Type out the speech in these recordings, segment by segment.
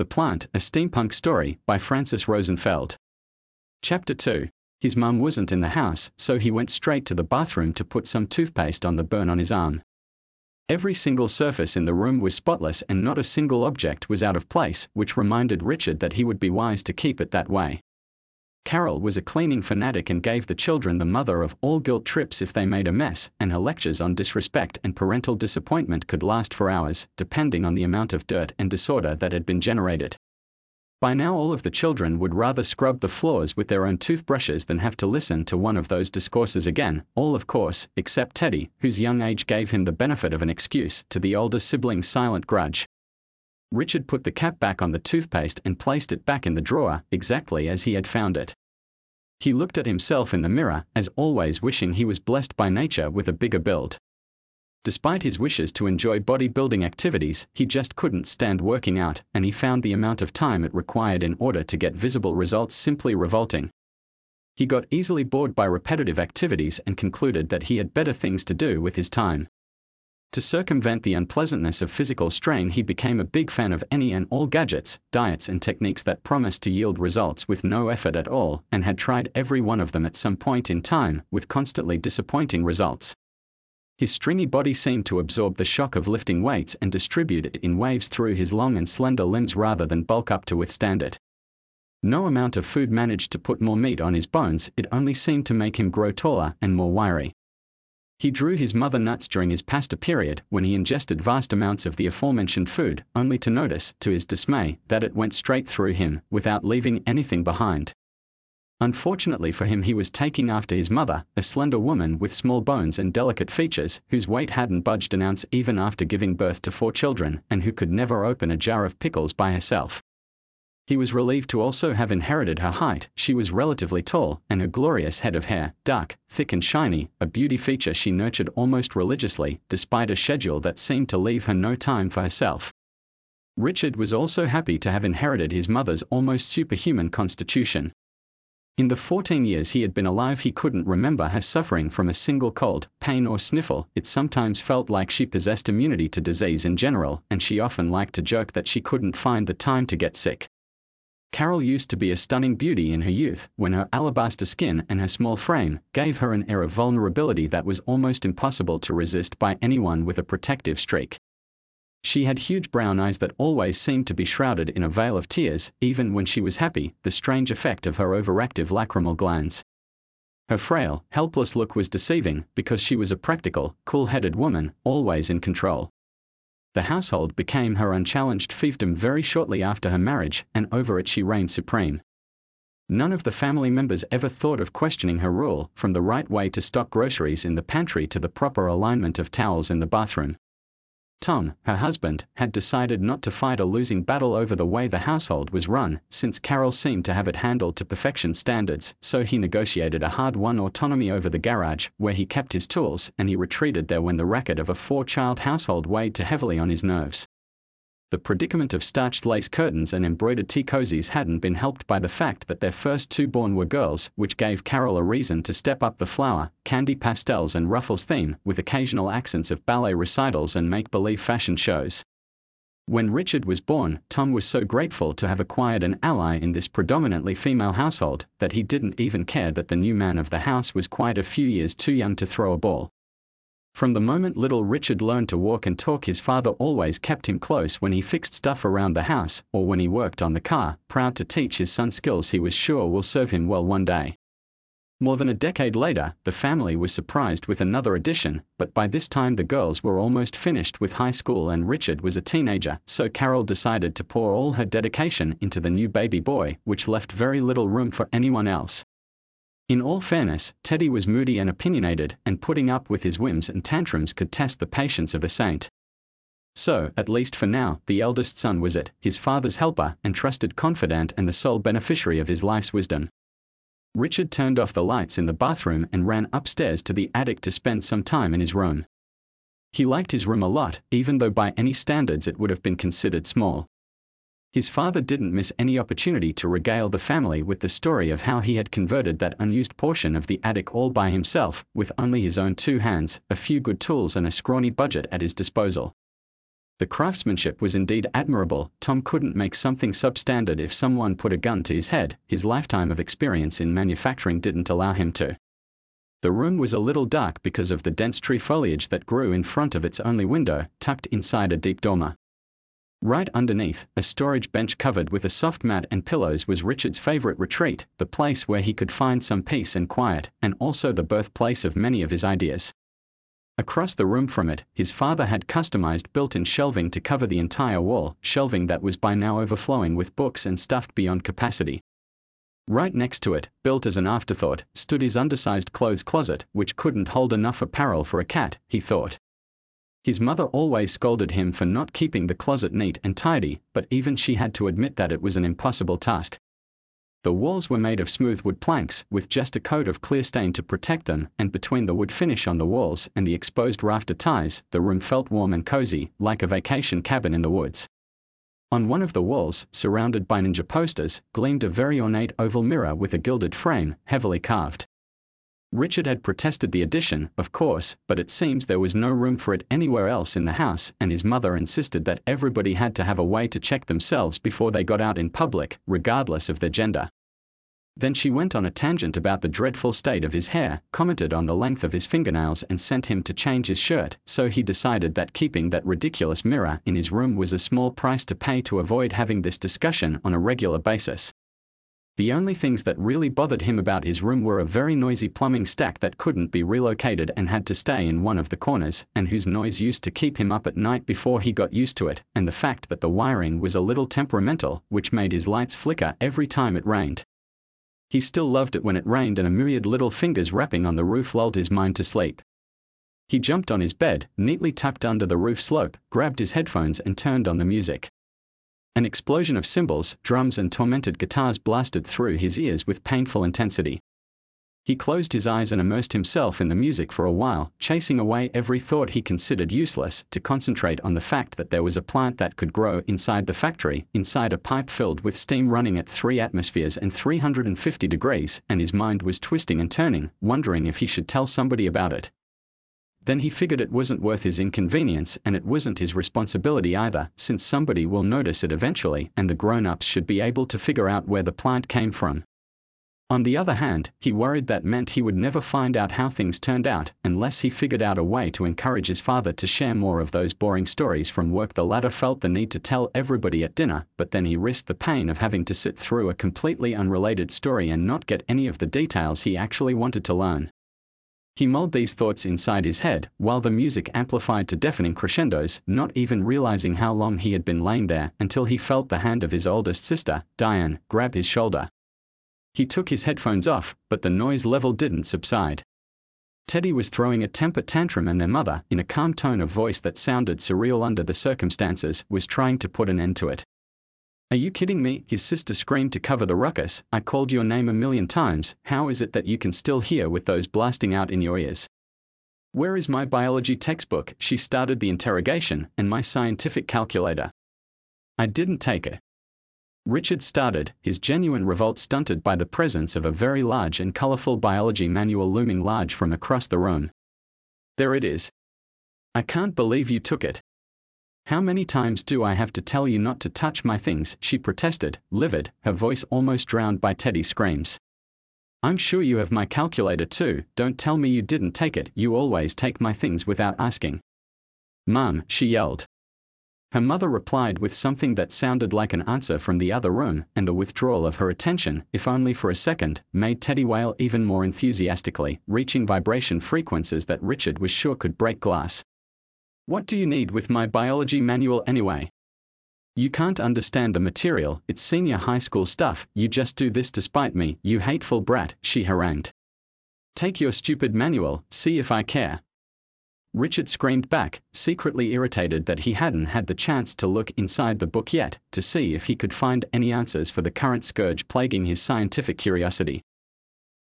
The Plant, A Steampunk Story by Francis Rosenfeld. Chapter 2 His mum wasn't in the house, so he went straight to the bathroom to put some toothpaste on the burn on his arm. Every single surface in the room was spotless and not a single object was out of place, which reminded Richard that he would be wise to keep it that way. Carol was a cleaning fanatic and gave the children the mother of all guilt trips if they made a mess, and her lectures on disrespect and parental disappointment could last for hours, depending on the amount of dirt and disorder that had been generated. By now, all of the children would rather scrub the floors with their own toothbrushes than have to listen to one of those discourses again, all of course, except Teddy, whose young age gave him the benefit of an excuse to the older sibling's silent grudge. Richard put the cap back on the toothpaste and placed it back in the drawer, exactly as he had found it. He looked at himself in the mirror, as always wishing he was blessed by nature with a bigger build. Despite his wishes to enjoy bodybuilding activities, he just couldn't stand working out, and he found the amount of time it required in order to get visible results simply revolting. He got easily bored by repetitive activities and concluded that he had better things to do with his time. To circumvent the unpleasantness of physical strain, he became a big fan of any and all gadgets, diets, and techniques that promised to yield results with no effort at all, and had tried every one of them at some point in time, with constantly disappointing results. His stringy body seemed to absorb the shock of lifting weights and distribute it in waves through his long and slender limbs rather than bulk up to withstand it. No amount of food managed to put more meat on his bones, it only seemed to make him grow taller and more wiry. He drew his mother nuts during his pasta period when he ingested vast amounts of the aforementioned food, only to notice, to his dismay, that it went straight through him, without leaving anything behind. Unfortunately for him, he was taking after his mother, a slender woman with small bones and delicate features, whose weight hadn't budged an ounce even after giving birth to four children, and who could never open a jar of pickles by herself. He was relieved to also have inherited her height. She was relatively tall, and her glorious head of hair, dark, thick, and shiny, a beauty feature she nurtured almost religiously, despite a schedule that seemed to leave her no time for herself. Richard was also happy to have inherited his mother's almost superhuman constitution. In the 14 years he had been alive, he couldn't remember her suffering from a single cold, pain, or sniffle. It sometimes felt like she possessed immunity to disease in general, and she often liked to joke that she couldn't find the time to get sick. Carol used to be a stunning beauty in her youth, when her alabaster skin and her small frame gave her an air of vulnerability that was almost impossible to resist by anyone with a protective streak. She had huge brown eyes that always seemed to be shrouded in a veil of tears, even when she was happy, the strange effect of her overactive lacrimal glands. Her frail, helpless look was deceiving because she was a practical, cool headed woman, always in control. The household became her unchallenged fiefdom very shortly after her marriage, and over it she reigned supreme. None of the family members ever thought of questioning her rule, from the right way to stock groceries in the pantry to the proper alignment of towels in the bathroom. Tom, her husband, had decided not to fight a losing battle over the way the household was run, since Carol seemed to have it handled to perfection standards, so he negotiated a hard won autonomy over the garage, where he kept his tools, and he retreated there when the racket of a four child household weighed too heavily on his nerves. The predicament of starched lace curtains and embroidered tea cozies hadn't been helped by the fact that their first two born were girls, which gave Carol a reason to step up the flower, candy pastels, and ruffles theme, with occasional accents of ballet recitals and make believe fashion shows. When Richard was born, Tom was so grateful to have acquired an ally in this predominantly female household that he didn't even care that the new man of the house was quite a few years too young to throw a ball. From the moment little Richard learned to walk and talk, his father always kept him close when he fixed stuff around the house or when he worked on the car, proud to teach his son skills he was sure will serve him well one day. More than a decade later, the family was surprised with another addition, but by this time the girls were almost finished with high school and Richard was a teenager, so Carol decided to pour all her dedication into the new baby boy, which left very little room for anyone else. In all fairness, Teddy was moody and opinionated, and putting up with his whims and tantrums could test the patience of a saint. So, at least for now, the eldest son was it, his father's helper and trusted confidant and the sole beneficiary of his life's wisdom. Richard turned off the lights in the bathroom and ran upstairs to the attic to spend some time in his room. He liked his room a lot, even though by any standards it would have been considered small. His father didn't miss any opportunity to regale the family with the story of how he had converted that unused portion of the attic all by himself, with only his own two hands, a few good tools, and a scrawny budget at his disposal. The craftsmanship was indeed admirable. Tom couldn't make something substandard if someone put a gun to his head, his lifetime of experience in manufacturing didn't allow him to. The room was a little dark because of the dense tree foliage that grew in front of its only window, tucked inside a deep dormer. Right underneath, a storage bench covered with a soft mat and pillows was Richard's favorite retreat, the place where he could find some peace and quiet, and also the birthplace of many of his ideas. Across the room from it, his father had customized built in shelving to cover the entire wall, shelving that was by now overflowing with books and stuffed beyond capacity. Right next to it, built as an afterthought, stood his undersized clothes closet, which couldn't hold enough apparel for a cat, he thought. His mother always scolded him for not keeping the closet neat and tidy, but even she had to admit that it was an impossible task. The walls were made of smooth wood planks, with just a coat of clear stain to protect them, and between the wood finish on the walls and the exposed rafter ties, the room felt warm and cozy, like a vacation cabin in the woods. On one of the walls, surrounded by ninja posters, gleamed a very ornate oval mirror with a gilded frame, heavily carved. Richard had protested the addition, of course, but it seems there was no room for it anywhere else in the house, and his mother insisted that everybody had to have a way to check themselves before they got out in public, regardless of their gender. Then she went on a tangent about the dreadful state of his hair, commented on the length of his fingernails, and sent him to change his shirt, so he decided that keeping that ridiculous mirror in his room was a small price to pay to avoid having this discussion on a regular basis. The only things that really bothered him about his room were a very noisy plumbing stack that couldn't be relocated and had to stay in one of the corners, and whose noise used to keep him up at night before he got used to it, and the fact that the wiring was a little temperamental, which made his lights flicker every time it rained. He still loved it when it rained and a myriad little fingers rapping on the roof lulled his mind to sleep. He jumped on his bed, neatly tucked under the roof slope, grabbed his headphones and turned on the music. An explosion of cymbals, drums and tormented guitars blasted through his ears with painful intensity. He closed his eyes and immersed himself in the music for a while, chasing away every thought he considered useless, to concentrate on the fact that there was a plant that could grow inside the factory, inside a pipe filled with steam running at 3 atmospheres and 350 degrees, and his mind was twisting and turning, wondering if he should tell somebody about it. Then he figured it wasn't worth his inconvenience and it wasn't his responsibility either, since somebody will notice it eventually and the grown ups should be able to figure out where the plant came from. On the other hand, he worried that meant he would never find out how things turned out unless he figured out a way to encourage his father to share more of those boring stories from work. The latter felt the need to tell everybody at dinner, but then he risked the pain of having to sit through a completely unrelated story and not get any of the details he actually wanted to learn. He mulled these thoughts inside his head, while the music amplified to deafening crescendos, not even realizing how long he had been laying there until he felt the hand of his oldest sister, Diane, grab his shoulder. He took his headphones off, but the noise level didn't subside. Teddy was throwing a temper tantrum and their mother, in a calm tone of voice that sounded surreal under the circumstances, was trying to put an end to it. Are you kidding me? His sister screamed to cover the ruckus. I called your name a million times. How is it that you can still hear with those blasting out in your ears? Where is my biology textbook? She started the interrogation, and my scientific calculator. I didn't take it. Richard started, his genuine revolt stunted by the presence of a very large and colorful biology manual looming large from across the room. There it is. I can't believe you took it. How many times do I have to tell you not to touch my things? She protested, livid, her voice almost drowned by Teddy's screams. I'm sure you have my calculator too, don't tell me you didn't take it, you always take my things without asking. Mum, she yelled. Her mother replied with something that sounded like an answer from the other room, and the withdrawal of her attention, if only for a second, made Teddy wail even more enthusiastically, reaching vibration frequencies that Richard was sure could break glass. What do you need with my biology manual anyway? You can't understand the material, it's senior high school stuff, you just do this to spite me, you hateful brat, she harangued. Take your stupid manual, see if I care. Richard screamed back, secretly irritated that he hadn't had the chance to look inside the book yet, to see if he could find any answers for the current scourge plaguing his scientific curiosity.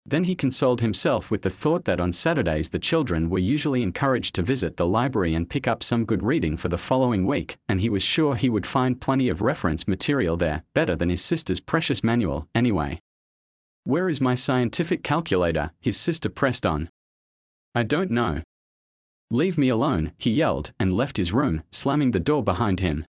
Then he consoled himself with the thought that on Saturdays the children were usually encouraged to visit the library and pick up some good reading for the following week, and he was sure he would find plenty of reference material there, better than his sister's precious manual, anyway. Where is my scientific calculator? His sister pressed on. I don't know, Leave me alone, he yelled, and left his room, slamming the door behind him.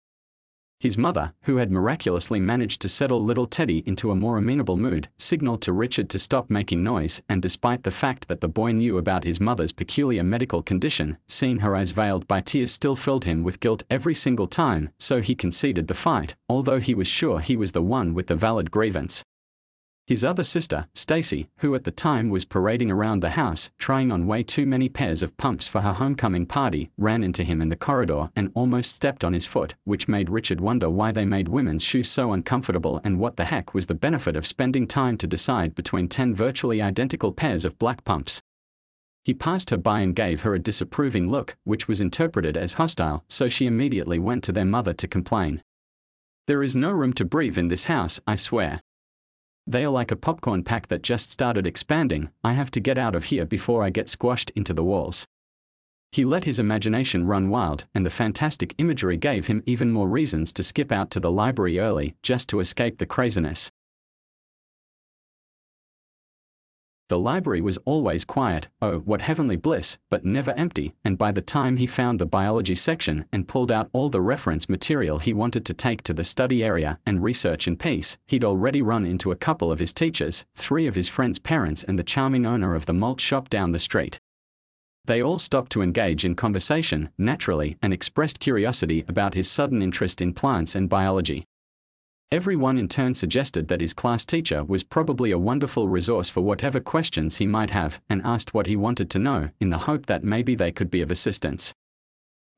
His mother, who had miraculously managed to settle little Teddy into a more amenable mood, signaled to Richard to stop making noise, and despite the fact that the boy knew about his mother's peculiar medical condition, seeing her eyes veiled by tears still filled him with guilt every single time, so he conceded the fight, although he was sure he was the one with the valid grievance. His other sister, Stacy, who at the time was parading around the house, trying on way too many pairs of pumps for her homecoming party, ran into him in the corridor and almost stepped on his foot, which made Richard wonder why they made women's shoes so uncomfortable and what the heck was the benefit of spending time to decide between 10 virtually identical pairs of black pumps. He passed her by and gave her a disapproving look, which was interpreted as hostile, so she immediately went to their mother to complain. There is no room to breathe in this house, I swear. They are like a popcorn pack that just started expanding, I have to get out of here before I get squashed into the walls. He let his imagination run wild, and the fantastic imagery gave him even more reasons to skip out to the library early, just to escape the craziness. The library was always quiet, oh, what heavenly bliss, but never empty, and by the time he found the biology section and pulled out all the reference material he wanted to take to the study area and research in peace, he'd already run into a couple of his teachers, three of his friends' parents, and the charming owner of the malt shop down the street. They all stopped to engage in conversation, naturally, and expressed curiosity about his sudden interest in plants and biology. Everyone in turn suggested that his class teacher was probably a wonderful resource for whatever questions he might have, and asked what he wanted to know, in the hope that maybe they could be of assistance.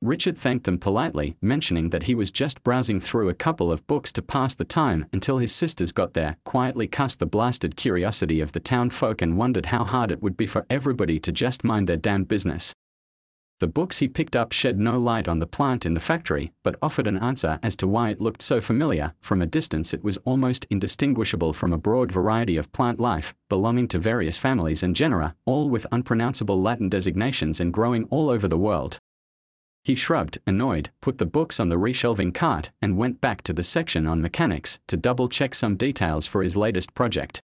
Richard thanked them politely, mentioning that he was just browsing through a couple of books to pass the time until his sisters got there, quietly cussed the blasted curiosity of the town folk and wondered how hard it would be for everybody to just mind their damn business. The books he picked up shed no light on the plant in the factory, but offered an answer as to why it looked so familiar. From a distance, it was almost indistinguishable from a broad variety of plant life, belonging to various families and genera, all with unpronounceable Latin designations and growing all over the world. He shrugged, annoyed, put the books on the reshelving cart, and went back to the section on mechanics to double check some details for his latest project.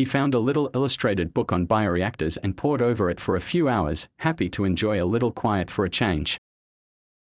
He found a little illustrated book on bioreactors and pored over it for a few hours, happy to enjoy a little quiet for a change.